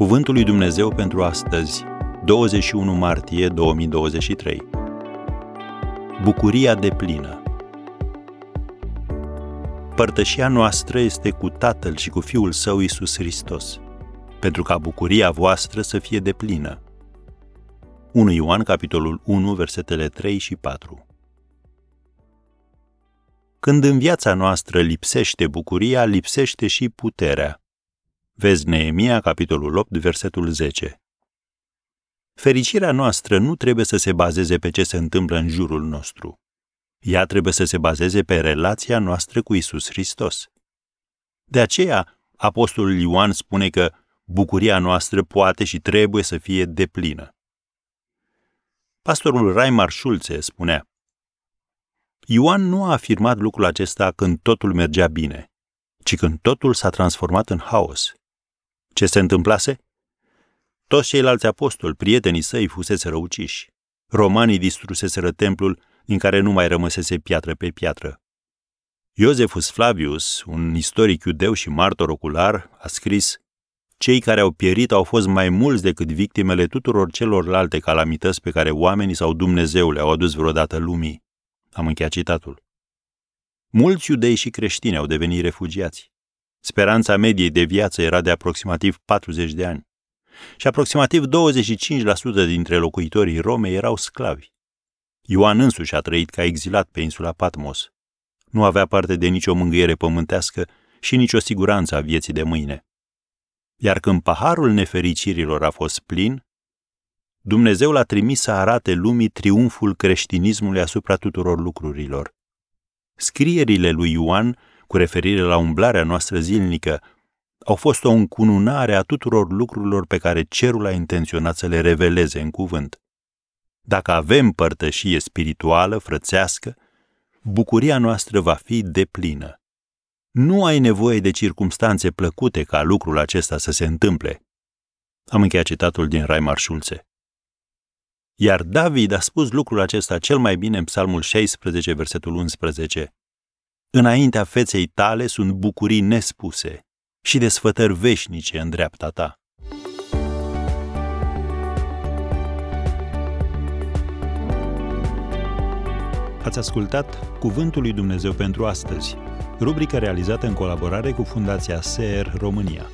Cuvântul lui Dumnezeu pentru astăzi, 21 martie 2023. Bucuria de plină. Părtășia noastră este cu Tatăl și cu Fiul Său Isus Hristos, pentru ca bucuria voastră să fie de plină. 1 Ioan, capitolul 1, versetele 3 și 4. Când în viața noastră lipsește bucuria, lipsește și puterea. Vezi Neemia, capitolul 8, versetul 10. Fericirea noastră nu trebuie să se bazeze pe ce se întâmplă în jurul nostru. Ea trebuie să se bazeze pe relația noastră cu Isus Hristos. De aceea, Apostolul Ioan spune că bucuria noastră poate și trebuie să fie deplină. Pastorul Raimar Schulze spunea, Ioan nu a afirmat lucrul acesta când totul mergea bine, ci când totul s-a transformat în haos. Ce se întâmplase? Toți ceilalți apostoli, prietenii săi, fusese răuciși. Romanii distruseseră templul din care nu mai rămăsese piatră pe piatră. Iosefus Flavius, un istoric iudeu și martor ocular, a scris Cei care au pierit au fost mai mulți decât victimele tuturor celorlalte calamități pe care oamenii sau Dumnezeu le-au adus vreodată lumii. Am încheiat citatul. Mulți iudei și creștini au devenit refugiați. Speranța mediei de viață era de aproximativ 40 de ani. Și aproximativ 25% dintre locuitorii Romei erau sclavi. Ioan însuși a trăit ca exilat pe insula Patmos. Nu avea parte de nicio mângâiere pământească și nicio siguranță a vieții de mâine. Iar când paharul nefericirilor a fost plin, Dumnezeu l-a trimis să arate lumii triumful creștinismului asupra tuturor lucrurilor. Scrierile lui Ioan cu referire la umblarea noastră zilnică, au fost o încununare a tuturor lucrurilor pe care cerul a intenționat să le reveleze în cuvânt. Dacă avem părtășie spirituală, frățească, bucuria noastră va fi deplină. Nu ai nevoie de circumstanțe plăcute ca lucrul acesta să se întâmple. Am încheiat citatul din Raimar Schulze. Iar David a spus lucrul acesta cel mai bine în Psalmul 16, versetul 11. Înaintea feței tale sunt bucurii nespuse și desfătări veșnice în dreapta ta. Ați ascultat Cuvântul lui Dumnezeu pentru astăzi, rubrica realizată în colaborare cu Fundația SER România.